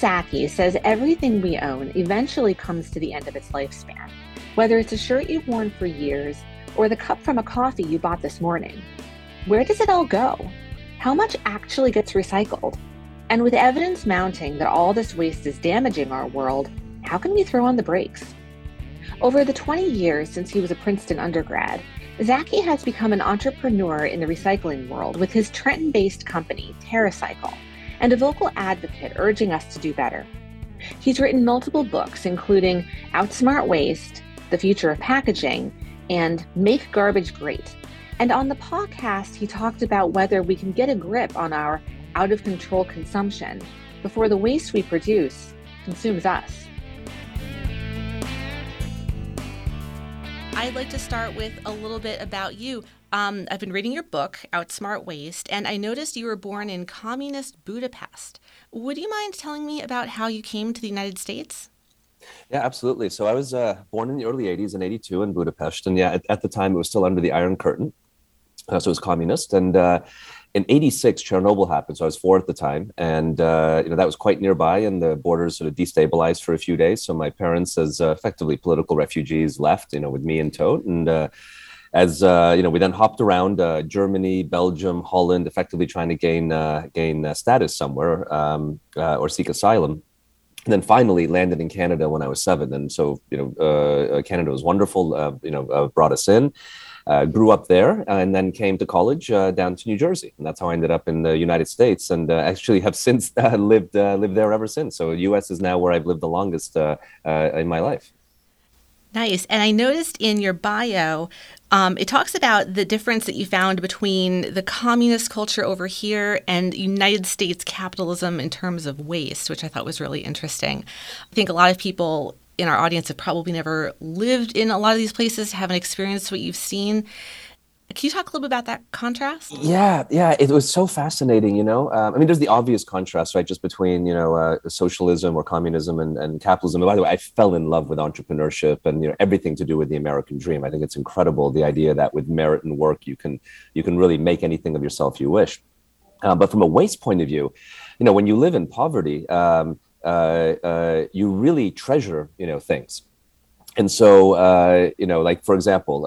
Szaky says everything we own eventually comes to the end of its lifespan, whether it's a shirt you've worn for years or the cup from a coffee you bought this morning. Where does it all go? How much actually gets recycled? And with evidence mounting that all this waste is damaging our world, how can we throw on the brakes? Over the 20 years since he was a Princeton undergrad, Szaky has become an entrepreneur in the recycling world with his Trenton based company, TerraCycle, and a vocal advocate urging us to do better. He's written multiple books, including Outsmart Waste, The Future of Packaging, and Make Garbage Great. And on the podcast, he talked about whether we can get a grip on our out of control consumption before the waste we produce consumes us. I'd like to start with a little bit about you. Um, I've been reading your book, Outsmart Waste, and I noticed you were born in communist Budapest. Would you mind telling me about how you came to the United States? Yeah, absolutely. So I was uh, born in the early 80s in 82 in Budapest. And yeah, at, at, the time it was still under the Iron Curtain. Uh, so it was communist. And uh, in 86 chernobyl happened so i was four at the time and uh, you know that was quite nearby and the borders sort of destabilized for a few days so my parents as uh, effectively political refugees left you know with me in tow and uh, as uh, you know we then hopped around uh, germany belgium holland effectively trying to gain uh, gain status somewhere um, or seek asylum and then finally landed in canada when i was seven and so you know canada was wonderful you know brought us in uh, grew up there and then came to college uh, down to New Jersey, and that's how I ended up in the United States. And uh, actually have since uh, lived uh, lived there ever since. So U.S. is now where I've lived the longest uh, in my life. Nice. And I noticed in your bio, um, it talks about the difference that you found between the communist culture over here and United States capitalism in terms of waste, which I thought was really interesting. I think a lot of people in our audience have probably never lived in a lot of these places, haven't experienced what you've seen. Can you talk a little bit about that contrast? Yeah, yeah, it was so fascinating. You know, um, I mean, there's the obvious contrast, right, just between you know uh, socialism or communism and, and capitalism. And by the way, I fell in love with entrepreneurship and you know everything to do with the American dream. I think it's incredible the idea that with merit and work you can you can really make anything of yourself you wish. Uh, but from a waste point of view, you know, when you live in poverty. Um, uh, uh, you really treasure you know things and so uh, you know like for example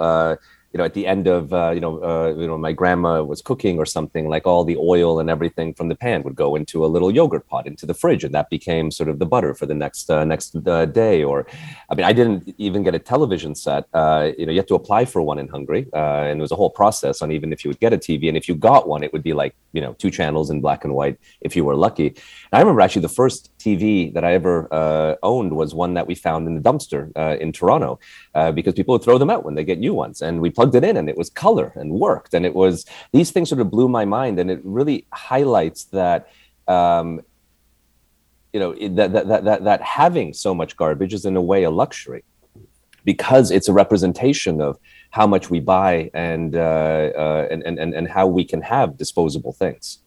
you know, at the end of, uh, you know, uh, you know, my grandma was cooking or something, like all the oil and everything from the pan would go into a little yogurt pot into the fridge, and that became sort of the butter for the next uh, next uh, day. Or, I mean, I didn't even get a television set. Uh, you know, you had to apply for one in Hungary, uh, and it was a whole process on even if you would get a TV. And if you got one, it would be like, you know, two channels in black and white if you were lucky. And I remember actually the first TV that I ever owned was one that we found in the dumpster in Toronto, because people would throw them out when they get new ones, and we plugged it in and it was color and worked. And it was, these things sort of blew my mind. And it really highlights that, um, you know, that, that, that, that having so much garbage is in a way a luxury because it's a representation of how much we buy and, uh, uh, and, and, and how we can have disposable things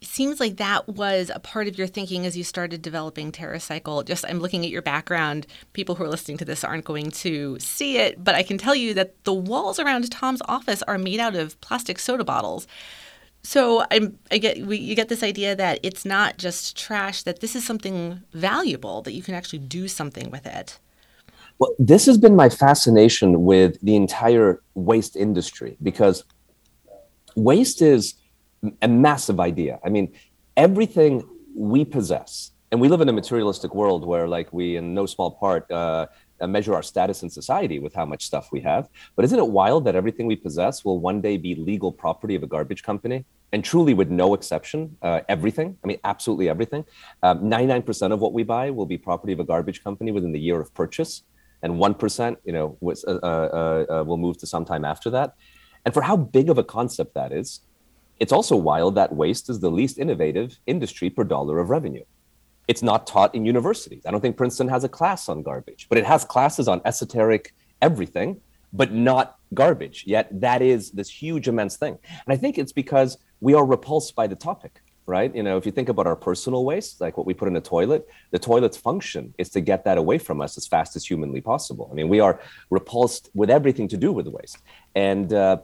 it seems like that was a part of your thinking as you started developing TerraCycle. Just I'm looking at your background. People who are listening to this aren't going to see it, but I can tell you that the walls around Tom's office are made out of plastic soda bottles. So I'm, I get we, you get this idea that it's not just trash; that this is something valuable that you can actually do something with it. Well, this has been my fascination with the entire waste industry because waste is a massive idea. I mean, everything we possess, and we live in a materialistic world where, like, we, in no small part, uh, uh, measure our status in society with how much stuff we have. But isn't it wild that everything we possess will one day be legal property of a garbage company? And truly, with no exception, uh, everything. I mean, absolutely everything. Um, 99% of what we buy will be property of a garbage company within the year of purchase, and 1%, you know, was, uh, uh, uh, will move to sometime after that. And for how big of a concept that is, it's also wild that waste is the least innovative industry per dollar of revenue. It's not taught in universities. I don't think Princeton has a class on garbage, but it has classes on esoteric everything, but not garbage. Yet that is this huge, immense thing. And I think it's because we are repulsed by the topic, right? You know, if you think about our personal waste, like what we put in a toilet, the toilet's function is to get that away from us as fast as humanly possible. I mean, we are repulsed with everything to do with waste. And uh,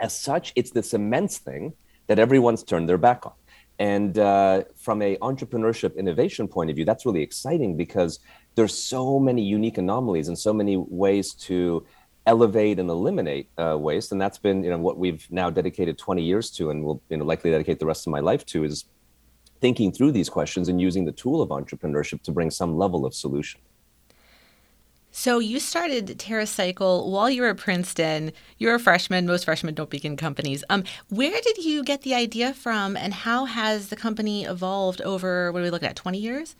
as such, it's this immense thing that everyone's turned their back on. And uh, from a entrepreneurship innovation point of view, that's really exciting because there's so many unique anomalies and so many ways to elevate and eliminate uh, waste. And that's been you know what we've now dedicated 20 years to, and will you know likely dedicate the rest of my life to is thinking through these questions and using the tool of entrepreneurship to bring some level of solution. So you started TerraCycle while you were at Princeton. You're a freshman. Most freshmen don't begin companies. Um, where did you get the idea from, and how has the company evolved over what are we looking at, 20 years?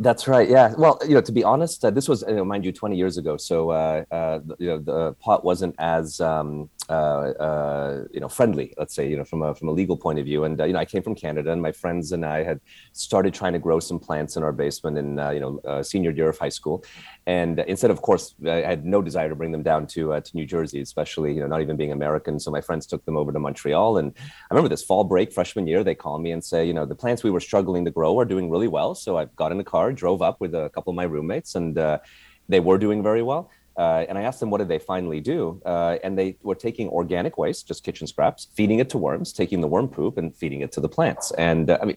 That's right. Yeah. Well, you know, to be honest, uh, this was, you know, mind you, 20 years ago. So, uh, uh, you know, the pot wasn't as, um, uh, uh, you know, friendly, let's say, you know, from a, from a legal point of view. And, uh, you know, I came from Canada and my friends and I had started trying to grow some plants in our basement in, you know, senior year of high school. And instead, of course, I had no desire to bring them down to, to New Jersey, especially, you know, not even being American. So my friends took them over to Montreal. And I remember this fall break, freshman year, they call me and say, you know, the plants we were struggling to grow are doing really well. So I got in the car car, drove up with a couple of my roommates, and uh, they were doing very well. Uh, and I asked them, what did they finally do? Uh, and they were taking organic waste, just kitchen scraps, feeding it to worms, taking the worm poop and feeding it to the plants. And uh, I mean,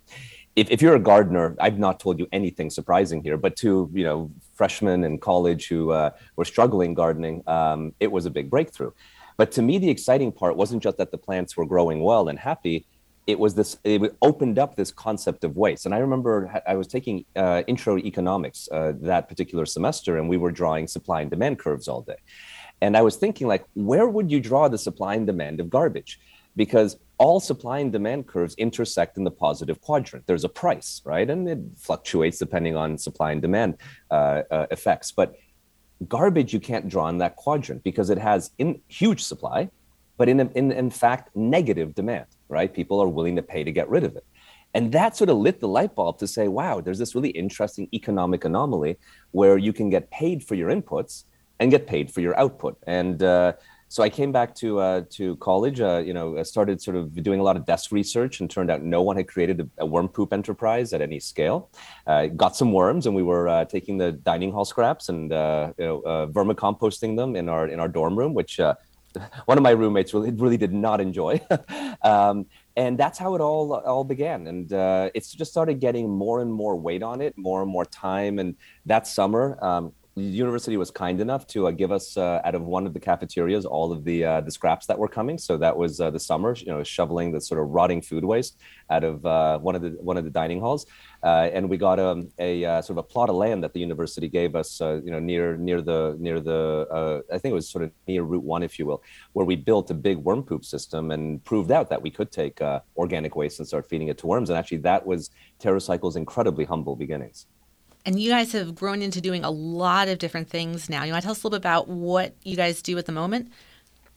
if, if you're a gardener, I've not told you anything surprising here, but to you know freshmen in college who uh, were struggling gardening, um, it was a big breakthrough. But to me, the exciting part wasn't just that the plants were growing well and happy. It was this it opened up this concept of waste. And i remember i was taking uh, intro economics uh, that particular semester and we were drawing supply and demand curves all day. And i was thinking like where would you draw the supply and demand of garbage? Because all supply and demand curves intersect in the positive quadrant there's a price right and it fluctuates depending on supply and demand uh, uh effects but garbage you can't draw in that quadrant because it has in huge supply but in, in, in fact negative demand right? People are willing to pay to get rid of it. And that sort of lit the light bulb to say, wow, there's this really interesting economic anomaly where you can get paid for your inputs and get paid for your output. And uh, so I came back to uh, to college. Uh, you know, I started sort of doing a lot of desk research, and turned out no one had created a, a worm poop enterprise at any scale. Uh, got some worms, and we were uh, taking the dining hall scraps and uh, you know vermicomposting them in our in our dorm room, which one of my roommates really really did not enjoy. um, and that's how it all all began. And uh, it's just started getting more and more weight on it, more and more time. And that summer, um, the university was kind enough to uh, give us uh, out of one of the cafeterias all of the uh, the scraps that were coming. So that was uh, the summer, you know, shoveling the sort of rotting food waste out of uh, one of the one of the dining halls, uh, and we got um, a sort of a plot of land that the university gave us, you know, near near the near the I think it was sort of near Route One, if you will, where we built a big worm poop system and proved out that we could take organic waste and start feeding it to worms. And actually, that was TerraCycle's incredibly humble beginnings. And you guys have grown into doing a lot of different things now. You want to tell us a little bit about what you guys do at the moment?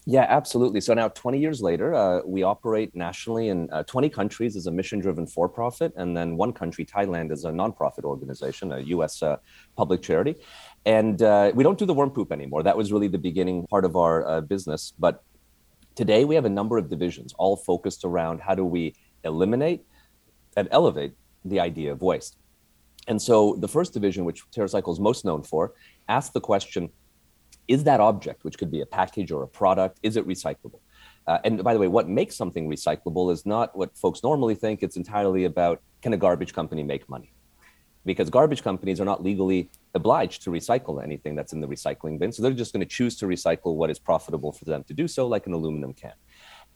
Yeah, absolutely. So now, 20 years later, uh, we operate nationally in uh, 20 countries as a mission driven for profit, and then one country, Thailand, as a nonprofit organization, a US uh, public charity. And uh, we don't do the worm poop anymore. That was really the beginning part of our uh, business. But today, we have a number of divisions, all focused around how do we eliminate and elevate the idea of waste. And so the first division, which TerraCycle is most known for, asks the question is that object, which could be a package or a product, is it recyclable? Uh, and by the way, what makes something recyclable is not what folks normally think. It's entirely about can a garbage company make money? Because garbage companies are not legally obliged to recycle anything that's in the recycling bin. So they're just going to choose to recycle what is profitable for them to do so, like an aluminum can.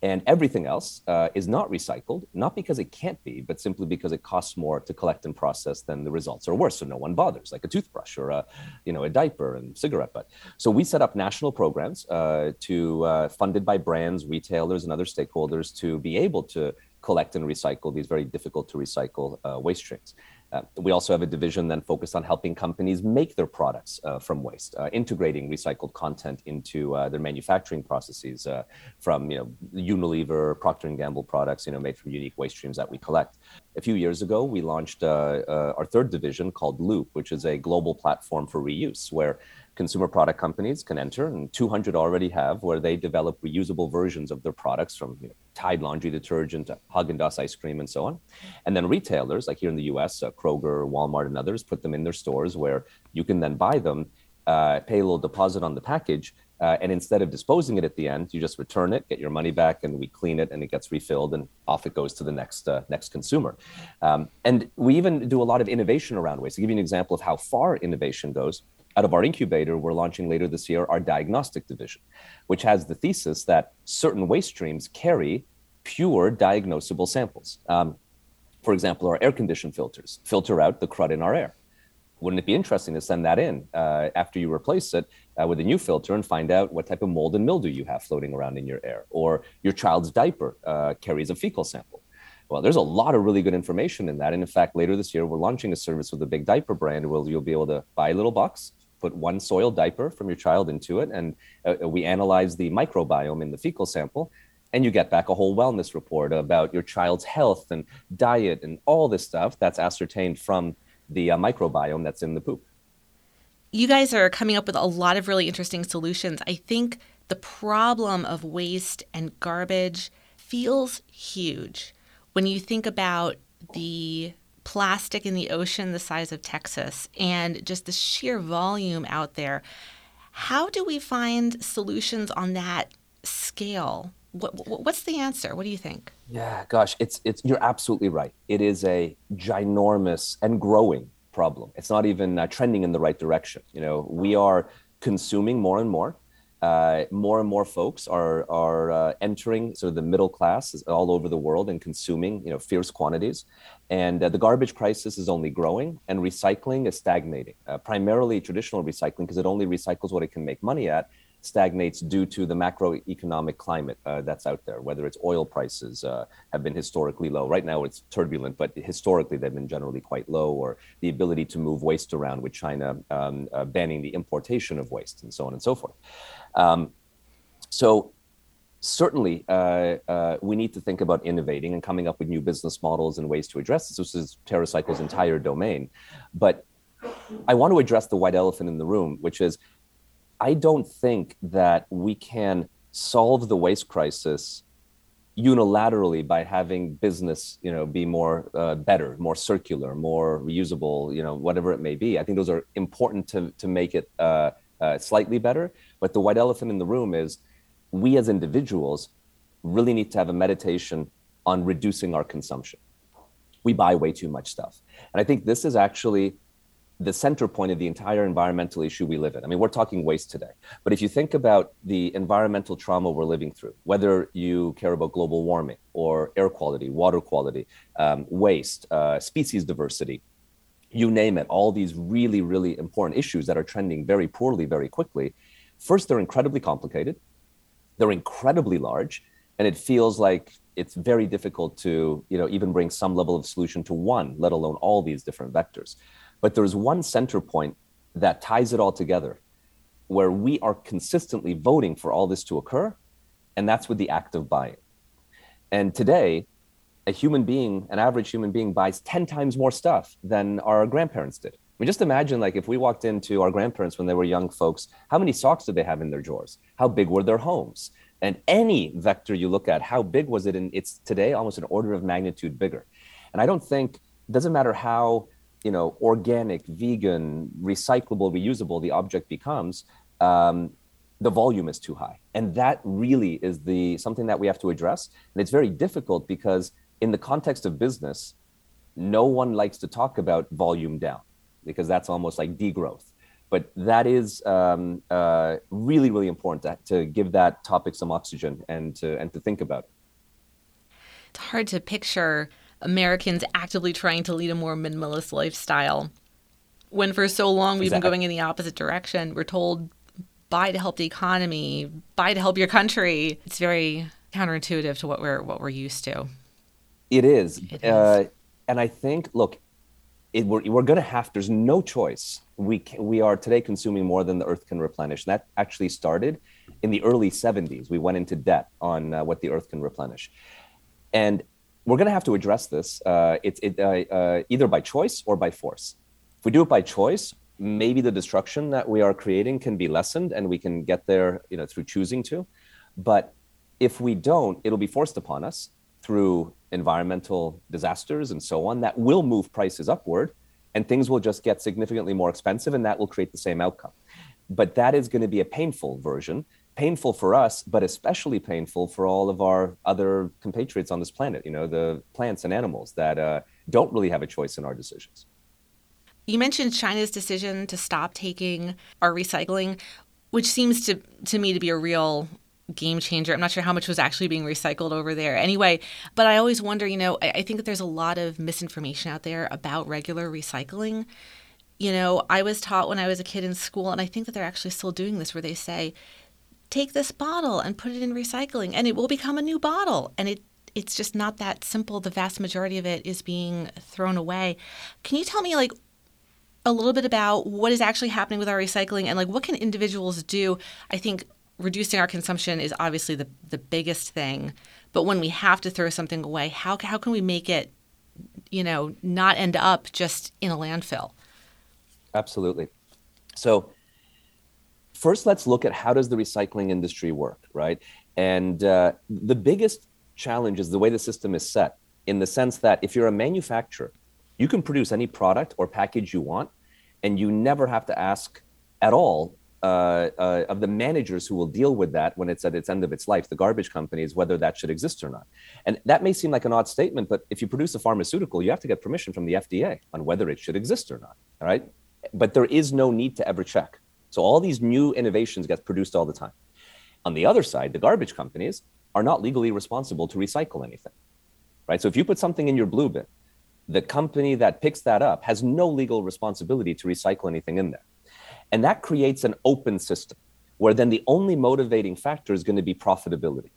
And everything else uh, is not recycled, not because it can't be, but simply because it costs more to collect and process than the results are worse. So no one bothers, like a toothbrush or a, you know, a diaper and cigarette butt. So we set up national programs uh, to uh, funded by brands, retailers, and other stakeholders to be able to collect and recycle these very difficult to recycle uh, waste streams. Uh, we also have a division then focused on helping companies make their products uh, from waste, uh, integrating recycled content into uh, their manufacturing processes uh, from you know Unilever, Procter and Gamble products, you know, made from unique waste streams that we collect. A few years ago, we launched uh, our third division called Loop, which is a global platform for reuse, where consumer product companies can enter, and 200 already have, where they develop reusable versions of their products from you know, Tide laundry detergent, to Haagen-Dazs ice cream, and so on. And then retailers, like here in the U.S., uh, Kroger, Walmart, and others, put them in their stores where you can then buy them, uh, pay a little deposit on the package, Uh, and instead of disposing it at the end, you just return it, get your money back, and we clean it, and it gets refilled, and off it goes to the next uh, next consumer. Um, and we even do a lot of innovation around waste. To give you an example of how far innovation goes, out of our incubator, we're launching later this year our diagnostic division, which has the thesis that certain waste streams carry pure diagnosable samples. Um, for example, our air conditioned filters filter out the crud in our air. Wouldn't it be interesting to send that in uh, after you replace it uh, with a new filter and find out what type of mold and mildew you have floating around in your air? Or your child's diaper uh, carries a fecal sample. Well, there's a lot of really good information in that. And in fact, later this year, we're launching a service with a big diaper brand where you'll be able to buy a little box, put one soil diaper from your child into it, and uh, we analyze the microbiome in the fecal sample. And you get back a whole wellness report about your child's health and diet and all this stuff that's ascertained from the uh, microbiome that's in the poop. You guys are coming up with a lot of really interesting solutions. I think the problem of waste and garbage feels huge when you think about the plastic in the ocean the size of Texas and just the sheer volume out there. How do we find solutions on that scale? What, what's the answer? What do you think? Yeah, gosh, it's it's you're absolutely right. It is a ginormous and growing problem. It's not even uh, trending in the right direction. You know, we are consuming more and more. Uh, more and more folks are are uh, entering sort of the middle class all over the world and consuming you know fierce quantities, and uh, the garbage crisis is only growing and recycling is stagnating. Uh, primarily traditional recycling because it only recycles what it can make money at, stagnates due to the macroeconomic climate uh, that's out there, whether it's oil prices uh, have been historically low. Right now it's turbulent, but historically they've been generally quite low, or the ability to move waste around with China um, uh, banning the importation of waste and so on and so forth. Um, so certainly uh, uh, we need to think about innovating and coming up with new business models and ways to address this. This is TerraCycle's entire domain. But I want to address the white elephant in the room, which is I don't think that we can solve the waste crisis unilaterally by having business you know be more uh, better more circular more reusable you know whatever it may be. I think those are important to to make it uh, uh, slightly better. But the white elephant in the room is we as individuals really need to have a meditation on reducing our consumption. We buy way too much stuff. And i think this is actually the center point of the entire environmental issue we live in. I mean, we're talking waste today, but if you think about the environmental trauma we're living through, whether you care about global warming or air quality, water quality, um, waste, uh, species diversity, you name it, all these really, really important issues that are trending very poorly very quickly. First, they're incredibly complicated, they're incredibly large, and it feels like it's very difficult to you know even bring some level of solution to one let alone all these different vectors but there's one center point that ties it all together where we are consistently voting for all this to occur, and that's with the act of buying. And today, a human being, an average human being, buys 10 times more stuff than our grandparents did. I mean, just imagine like if we walked into our grandparents when they were young folks, how many socks did they have in their drawers? How big were their homes? And any vector you look at, how big was it? And it's today almost an order of magnitude bigger. And I don't think, it doesn't matter how you know organic vegan recyclable reusable the object becomes um, the volume is too high. And that really is the something that we have to address. And it's very difficult because in the context of business no one likes to talk about volume down because that's almost like degrowth. But that is um, uh, really really important to, to give that topic some oxygen and to and to think about. It's hard to picture Americans actively trying to lead a more minimalist lifestyle. When for so long we've exactly. been going in the opposite direction, we're told buy to help the economy, buy to help your country. It's very counterintuitive to what we're what we're used to. It is, it is. Uh, and I think look, it, we're we're going to have. There's no choice. We can, we are today consuming more than the Earth can replenish. And that actually started in the early 70s. We went into debt on uh, what the Earth can replenish, and we're going to have to address this uh, it, it, uh, uh, either by choice or by force. If we do it by choice, maybe the destruction that we are creating can be lessened and we can get there you know, through choosing to. But if we don't, it'll be forced upon us through environmental disasters and so on that will move prices upward and things will just get significantly more expensive and that will create the same outcome. but that is going to be a painful version painful for us but especially painful for all of our other compatriots on this planet you know the plants and animals that uh, don't really have a choice in our decisions you mentioned china's decision to stop taking our recycling which seems to, to me to be a real game changer. I'm not sure how much was actually being recycled over there anyway, but I always wonder, you know, I, I think that there's a lot of misinformation out there about regular recycling. You know, I was taught when I was a kid in school, and I think that they're actually still doing this, where they say, take this bottle and put it in recycling and it will become a new bottle. And it it's just not that simple. The vast majority of it is being thrown away. Can you tell me like a little bit about what is actually happening with our recycling and like what can individuals do? I think reducing our consumption is obviously the, the biggest thing. But when we have to throw something away, how, how can we make it, you know, not end up just in a landfill? Absolutely. So first, let's look at how does the recycling industry work, right? And uh, the biggest challenge is the way the system is set in the sense that if you're a manufacturer, you can produce any product or package you want, and you never have to ask at all uh, uh, of the managers who will deal with that when it's at its end of its life, the garbage companies, whether that should exist or not. And that may seem like an odd statement, but if you produce a pharmaceutical, you have to get permission from the FDA on whether it should exist or not. All right. But there is no need to ever check. So all these new innovations get produced all the time. On the other side, the garbage companies are not legally responsible to recycle anything. Right. So if you put something in your blue bin, the company that picks that up has no legal responsibility to recycle anything in there. And that creates an open system where then the only motivating factor is going to be profitability.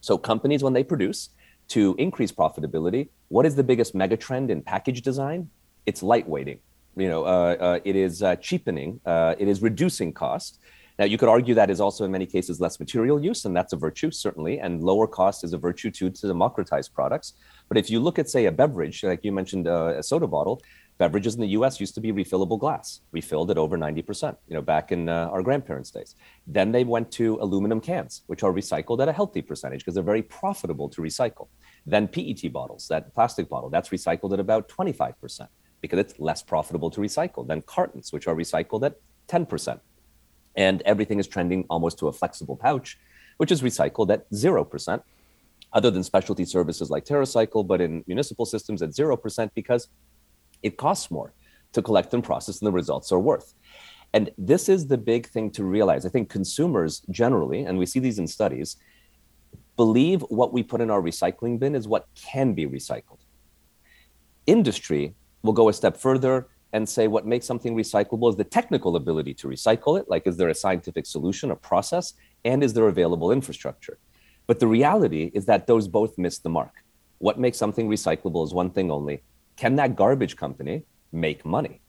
So companies, when they produce to increase profitability, what is the biggest megatrend in package design? It's lightweighting. You know, uh, uh, it is uh, cheapening. Uh, it is reducing cost. Now, you could argue that is also in many cases less material use, and that's a virtue, certainly, and lower cost is a virtue too to democratize products. But if you look at, say, a beverage, like you mentioned, uh, a soda bottle, beverages in the US used to be refillable glass, refilled at over 90%, you know, back in uh, our grandparents' days. Then they went to aluminum cans, which are recycled at a healthy percentage because they're very profitable to recycle. Then PET bottles, that plastic bottle, that's recycled at about 25% because it's less profitable to recycle. than cartons, which are recycled at 10%. And everything is trending almost to a flexible pouch, which is recycled at 0%, other than specialty services like TerraCycle, but in municipal systems at 0% because it costs more to collect and process than the results are worth. And this is the big thing to realize. I think consumers generally, and we see these in studies, believe what we put in our recycling bin is what can be recycled. Industry will go a step further and say what makes something recyclable is the technical ability to recycle it. Like, is there a scientific solution, a process, and is there available infrastructure? But the reality is that those both miss the mark. What makes something recyclable is one thing only can that garbage company make money?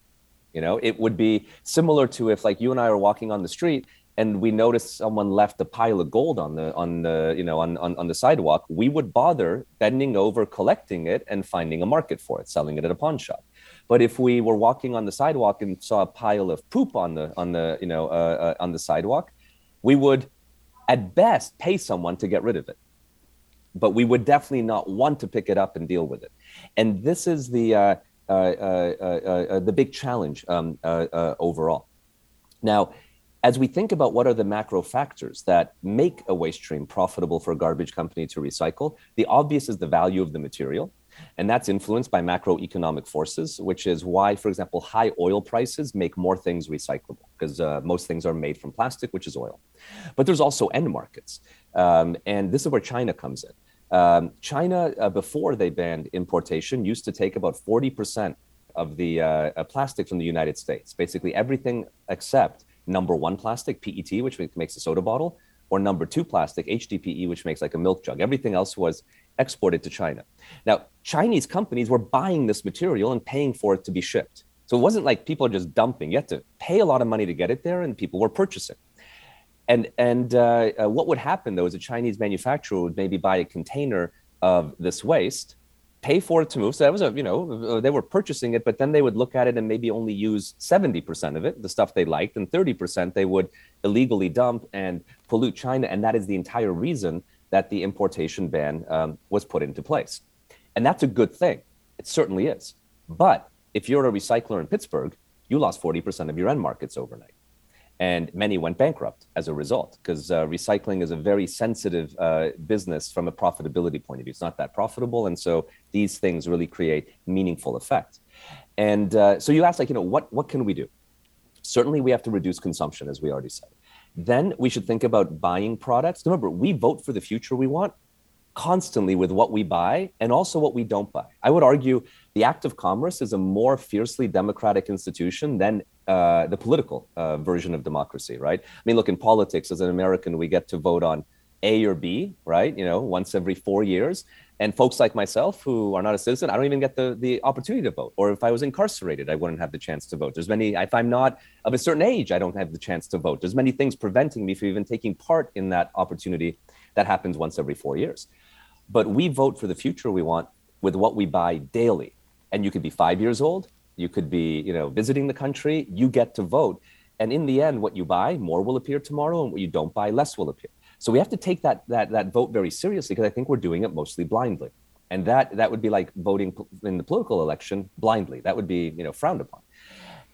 You know, it would be similar to if like you and I are walking on the street and we noticed someone left a pile of gold on the on the you know on, on, on the sidewalk, we would bother bending over, collecting it, and finding a market for it, selling it at a pawn shop. But if we were walking on the sidewalk and saw a pile of poop on the on the you know uh, uh, on the sidewalk, we would at best pay someone to get rid of it but we would definitely not want to pick it up and deal with it. And this is the uh, uh, uh, uh the big challenge um, overall. Now, as we think about what are the macro factors that make a waste stream profitable for a garbage company to recycle, the obvious is the value of the material. And that's influenced by macroeconomic forces, which is why, for example, high oil prices make more things recyclable because uh, most things are made from plastic, which is oil. But there's also end markets. Um, and this is where China comes in. Um, China, uh, before they banned importation, used to take about 40% of the uh, uh, plastic from the United States. Basically, everything except number one plastic, PET, which makes a soda bottle, or number two plastic, HDPE, which makes like a milk jug. Everything else was exported to China. Now, Chinese companies were buying this material and paying for it to be shipped. So it wasn't like people are just dumping. You had to pay a lot of money to get it there, and people were purchasing. And and uh, uh, what would happen though is a Chinese manufacturer would maybe buy a container of this waste, pay for it to move. So that was a you know uh, they were purchasing it, but then they would look at it and maybe only use seventy percent of it, the stuff they liked, and thirty percent they would illegally dump and pollute China. And that is the entire reason that the importation ban um, was put into place. And that's a good thing. It certainly is. But if you're a recycler in Pittsburgh, you lost 40% of your end markets overnight. And many went bankrupt as a result because uh, recycling is a very sensitive uh, business from a profitability point of view. It's not that profitable, and so these things really create meaningful effect. And uh, so you ask, like, you know, what what can we do? Certainly, we have to reduce consumption, as we already said. Then we should think about buying products. Remember, we vote for the future we want constantly with what we buy and also what we don't buy. I would argue the act of commerce is a more fiercely democratic institution than uh, the political uh, version of democracy, right? I mean, look, in politics, as an American, we get to vote on A or B, right? You know, once every four years. And folks like myself who are not a citizen, I don't even get the, the opportunity to vote. Or if I was incarcerated, I wouldn't have the chance to vote. There's many, if I'm not of a certain age, I don't have the chance to vote. There's many things preventing me from even taking part in that opportunity that happens once every four years. But we vote for the future we want with what we buy daily. And you could be five years old, you could be, you know, visiting the country, you get to vote. And in the end, what you buy, more will appear tomorrow, and what you don't buy, less will appear. So we have to take that that that vote very seriously because I think we're doing it mostly blindly. And that that would be like voting in the political election blindly. That would be, you know, frowned upon.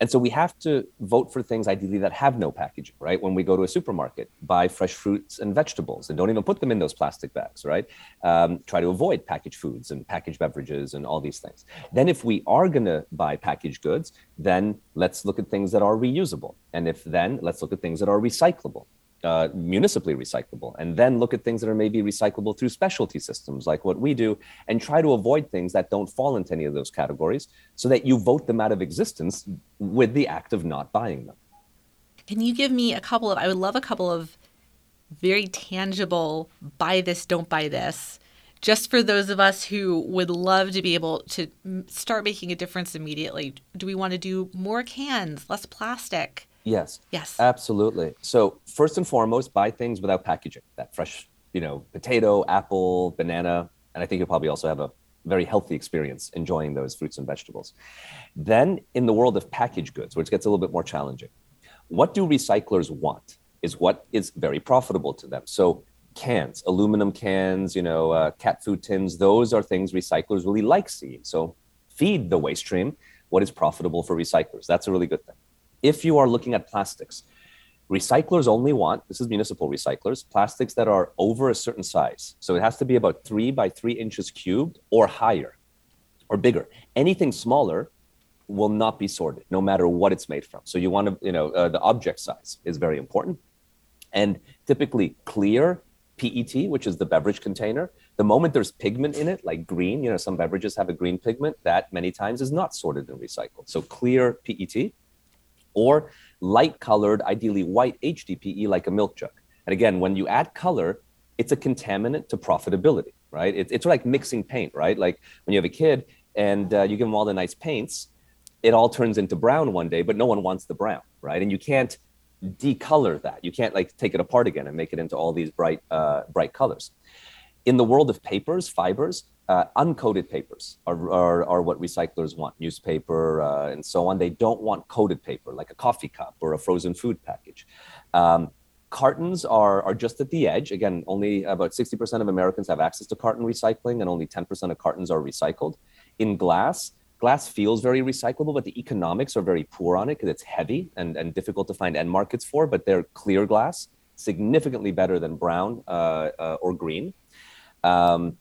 And so we have to vote for things ideally that have no packaging, right? When we go to a supermarket, buy fresh fruits and vegetables and don't even put them in those plastic bags, right? Um, try to avoid packaged foods and packaged beverages and all these things. Then, if we are going to buy packaged goods, then let's look at things that are reusable. And if then, let's look at things that are recyclable uh, municipally recyclable and then look at things that are maybe recyclable through specialty systems like what we do and try to avoid things that don't fall into any of those categories so that you vote them out of existence with the act of not buying them. Can you give me a couple of i would love a couple of very tangible buy this don't buy this just for those of us who would love to be able to start making a difference immediately. Do we want to do more cans less plastic Yes. Yes. Absolutely. So first and foremost, buy things without packaging. That fresh, you know, potato, apple, banana, and I think you'll probably also have a very healthy experience enjoying those fruits and vegetables. Then in the world of packaged goods, which gets a little bit more challenging, what do recyclers want is what is very profitable to them. So cans, aluminum cans, you know, uh, cat food tins, those are things recyclers really like seeing. So feed the waste stream what is profitable for recyclers. That's a really good thing if you are looking at plastics, recyclers only want this is municipal recyclers plastics that are over a certain size. So it has to be about three by three inches cubed or higher or bigger. Anything smaller will not be sorted no matter what it's made from. So you want to you know uh, the object size is very important. And typically clear PET which is the beverage container the moment there's pigment in it like green you know some beverages have a green pigment that many times is not sorted and recycled. So clear PET or light colored, ideally white HDPE like a milk jug. And again, when you add color, it's a contaminant to profitability, right? It, it's like mixing paint, right? Like when you have a kid and uh, you give them all the nice paints, it all turns into brown one day, but no one wants the brown, right? And you can't decolor that. You can't like take it apart again and make it into all these bright, uh, bright colors. In the world of papers, fibers, uh, uncoated papers are, are, are, what recyclers want, newspaper uh, and so on. They don't want coated paper like a coffee cup or a frozen food package. Um, cartons are, are just at the edge. Again, only about 60% of Americans have access to carton recycling, and only 10% of cartons are recycled. In glass, glass feels very recyclable, but the economics are very poor on it because it's heavy and, and difficult to find end markets for. But they're clear glass, significantly better than brown uh, uh or green. Um,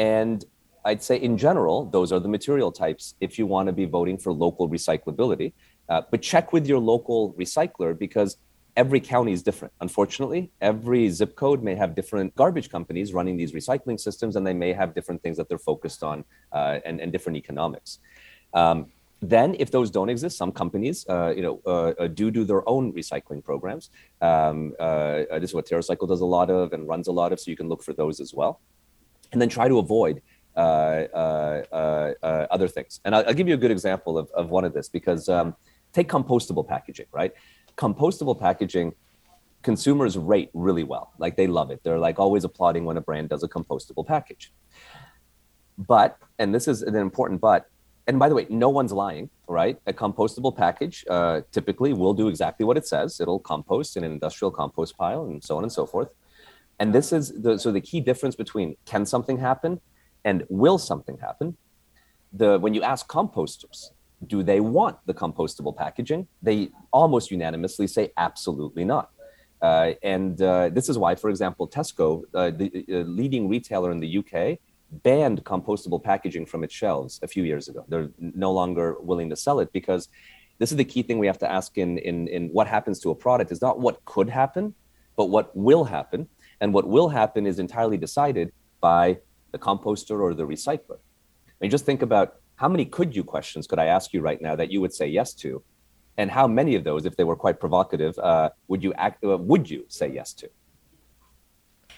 and I'd say in general, those are the material types if you want to be voting for local recyclability. Uh, but check with your local recycler because every county is different. Unfortunately, every zip code may have different garbage companies running these recycling systems, and they may have different things that they're focused on uh, and, and, different economics. Um, then, if those don't exist, some companies, uh, you know, uh, uh do do their own recycling programs. Um, uh, this is what TerraCycle does a lot of and runs a lot of, so you can look for those as well and then try to avoid uh, uh, uh, uh, other things. And I'll, I'll, give you a good example of, of one of this because um, take compostable packaging, right? Compostable packaging, consumers rate really well. Like they love it. They're like always applauding when a brand does a compostable package. But, and this is an important but, and by the way, no one's lying, right? A compostable package uh, typically will do exactly what it says. It'll compost in an industrial compost pile and so on and so forth. And this is the, so the key difference between can something happen and will something happen. The when you ask composters, Do they want the compostable packaging? They almost unanimously say absolutely not. Uh, and uh, this is why, for example, Tesco, uh, the uh, leading retailer in the UK, banned compostable packaging from its shelves a few years ago. They're no longer willing to sell it because this is the key thing we have to ask in, in, in what happens to a product is not what could happen, but what will happen. And what will happen is entirely decided by the composter or the recycler. I mean, just think about how many could you questions could I ask you right now that you would say yes to? And how many of those, if they were quite provocative, uh, would you act, uh, would you say yes to?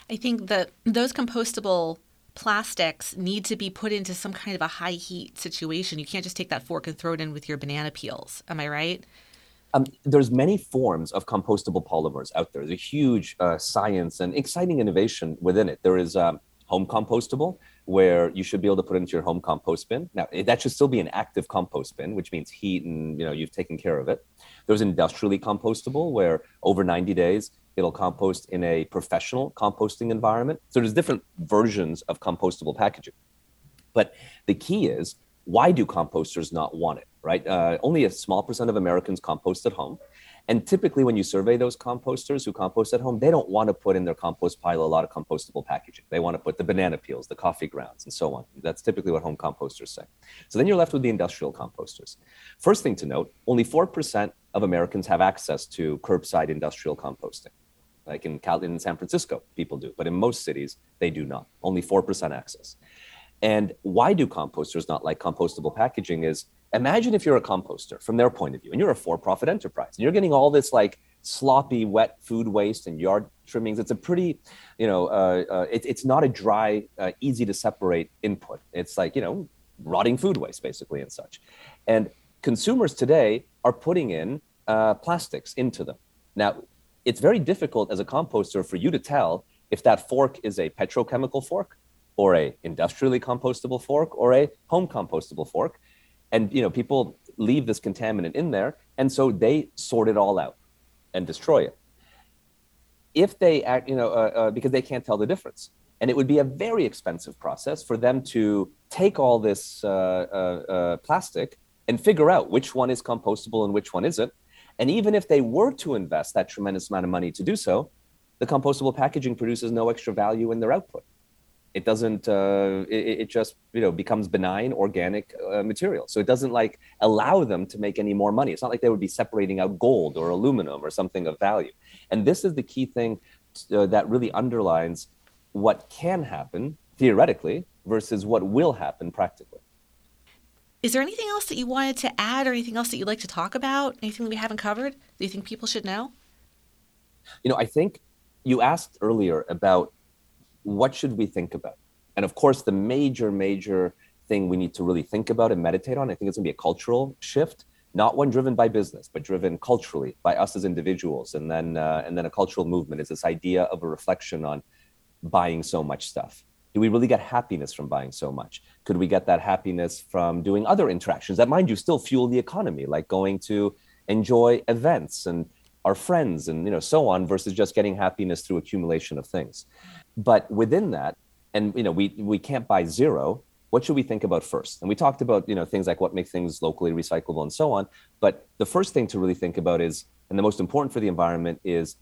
I think that those compostable plastics need to be put into some kind of a high heat situation. You can't just take that fork and throw it in with your banana peels. Am I right? Um, there's many forms of compostable polymers out there. There's a huge uh, science and exciting innovation within it. There is um, home compostable, where you should be able to put it into your home compost bin. Now, that should still be an active compost bin, which means heat and you know you've taken care of it. There's industrially compostable, where over 90 days it'll compost in a professional composting environment. So there's different versions of compostable packaging. But the key is why do composters not want it, right? Uh, only a small percent of Americans compost at home. And typically, when you survey those composters who compost at home, they don't want to put in their compost pile a lot of compostable packaging. They want to put the banana peels, the coffee grounds, and so on. That's typically what home composters say. So then you're left with the industrial composters. First thing to note only 4% of Americans have access to curbside industrial composting. Like in, Cal- in San Francisco, people do, but in most cities, they do not. Only 4% access. And why do composters not like compostable packaging is imagine if you're a composter from their point of view and you're a for-profit enterprise and you're getting all this like sloppy wet food waste and yard trimmings. It's a pretty you know uh, uh, it, it's not a dry uh, easy to separate input. It's like you know rotting food waste basically and such. And consumers today are putting in uh, plastics into them. Now it's very difficult as a composter for you to tell if that fork is a petrochemical fork or a industrially compostable fork or a home compostable fork and you know people leave this contaminant in there and so they sort it all out and destroy it. If they act you know uh, uh, because they can't tell the difference. And it would be a very expensive process for them to take all this uh, uh, uh plastic and figure out which one is compostable and which one isn't. And even if they were to invest that tremendous amount of money to do so the compostable packaging produces no extra value in their output it doesn't uh, it, it, just you know becomes benign organic uh, material. So it doesn't like allow them to make any more money. It's not like they would be separating out gold or aluminum or something of value. And this is the key thing uh, that really underlines what can happen theoretically versus what will happen practically. Is there anything else that you wanted to add or anything else that you'd like to talk about? Anything that we haven't covered do you think people should know? You know i think you asked earlier about what should we think about? And of course, the major, major thing we need to really think about and meditate on, I think it's going to be a cultural shift, not one driven by business, but driven culturally by us as individuals, and then uh, and then a cultural movement is this idea of a reflection on buying so much stuff. Do we really get happiness from buying so much? Could we get that happiness from doing other interactions that, mind you, still fuel the economy, like going to enjoy events and our friends and you know so on, versus just getting happiness through accumulation of things? But within that, and you know, we we can't buy zero. What should we think about first? And we talked about you know things like what makes things locally recyclable and so on. But the first thing to really think about is, and the most important for the environment is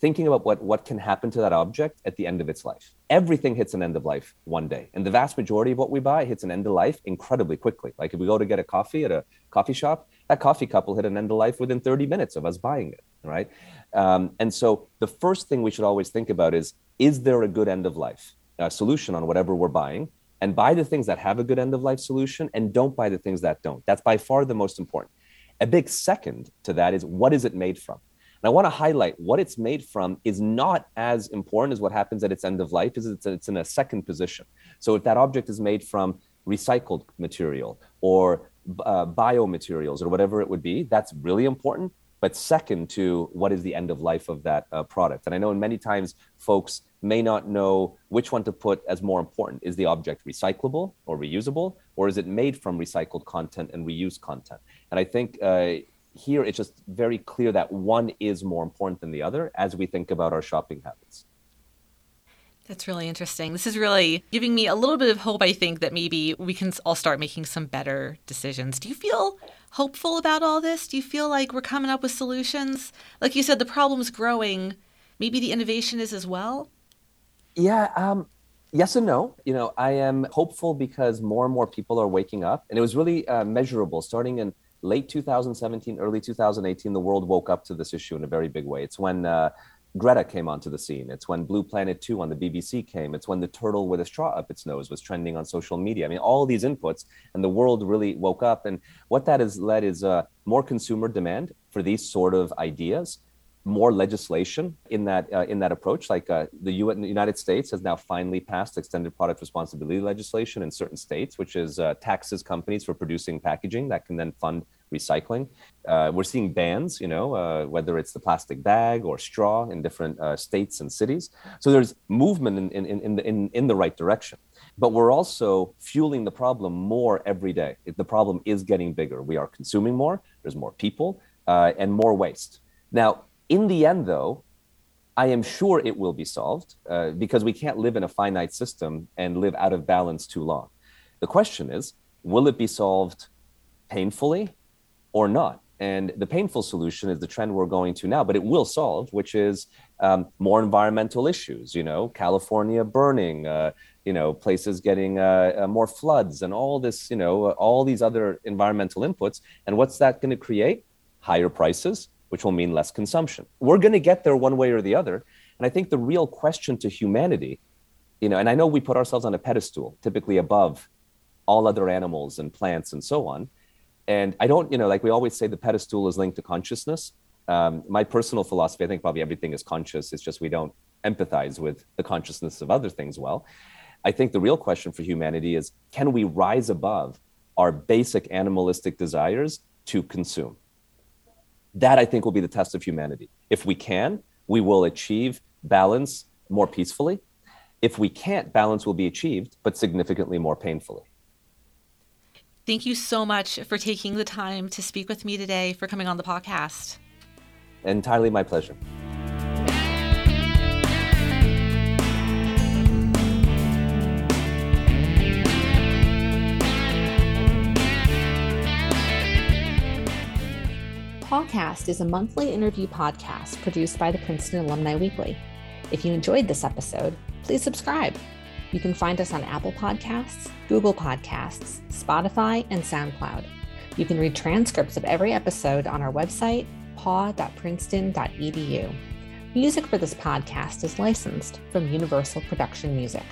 thinking about what what can happen to that object at the end of its life. Everything hits an end of life one day, and the vast majority of what we buy hits an end of life incredibly quickly. Like if we go to get a coffee at a coffee shop, that coffee cup will hit an end of life within 30 minutes of us buying it, right? Um, and so the first thing we should always think about is is there a good end of life uh, solution on whatever we're buying? And buy the things that have a good end of life solution and don't buy the things that don't. That's by far the most important. A big second to that is what is it made from? And I want to highlight what it's made from is not as important as what happens at its end of life, is it's, it's in a second position. So if that object is made from recycled material or uh, biomaterials or whatever it would be, that's really important. But second to what is the end of life of that uh, product. And I know in many times folks may not know which one to put as more important. Is the object recyclable or reusable, or is it made from recycled content and reused content? And I think uh, here it's just very clear that one is more important than the other as we think about our shopping habits. That's really interesting. This is really giving me a little bit of hope, I think, that maybe we can all start making some better decisions. Do you feel hopeful about all this? Do you feel like we're coming up with solutions? Like you said, the problem's growing. Maybe the innovation is as well? Yeah, um, yes and no. You know, I am hopeful because more and more people are waking up. And it was really uh, measurable starting in late 2017, early 2018. The world woke up to this issue in a very big way. It's when uh, Greta came onto the scene. It's when Blue Planet 2 on the BBC came. It's when the turtle with a straw up its nose was trending on social media. I mean, all these inputs, and the world really woke up. And what that has led is uh, more consumer demand for these sort of ideas, more legislation in that uh, in that approach. Like uh, the, U- the United States has now finally passed extended product responsibility legislation in certain states, which is uh, taxes companies for producing packaging that can then fund recycling. Uh, we're seeing bans, you know, uh, whether it's the plastic bag or straw in different uh, states and cities. So there's movement in, in, in, the, in, in the right direction. But we're also fueling the problem more every day. The problem is getting bigger. We are consuming more, there's more people, uh, and more waste. Now, in the end, though, I am sure it will be solved uh, because we can't live in a finite system and live out of balance too long. The question is, will it be solved painfully or not. And the painful solution is the trend we're going to now, but it will solve, which is um, more environmental issues. You know, California burning, uh, you know, places getting uh, uh, more floods, and all this. You know, all these other environmental inputs. And what's that going to create? Higher prices, which will mean less consumption. We're going to get there one way or the other. And I think the real question to humanity, you know, and I know we put ourselves on a pedestal, typically above all other animals and plants and so on and I don't, you know, like we always say, the pedestal is linked to consciousness. Um, my personal philosophy, I think probably everything is conscious. It's just we don't empathize with the consciousness of other things well. I think the real question for humanity is can we rise above our basic animalistic desires to consume? That I think will be the test of humanity. If we can, we will achieve balance more peacefully. If we can't, balance will be achieved, but significantly more painfully. Thank you so much for taking the time to speak with me today, for coming on the podcast. Entirely my pleasure. Pawcast is a monthly interview podcast produced by the Princeton Alumni Weekly. If you enjoyed this episode, please subscribe. You can find us on Apple Podcasts, Google Podcasts, Spotify, and SoundCloud. You can read transcripts of every episode on our website, paw.princeton.edu. Music for this podcast is licensed from Universal Production Music.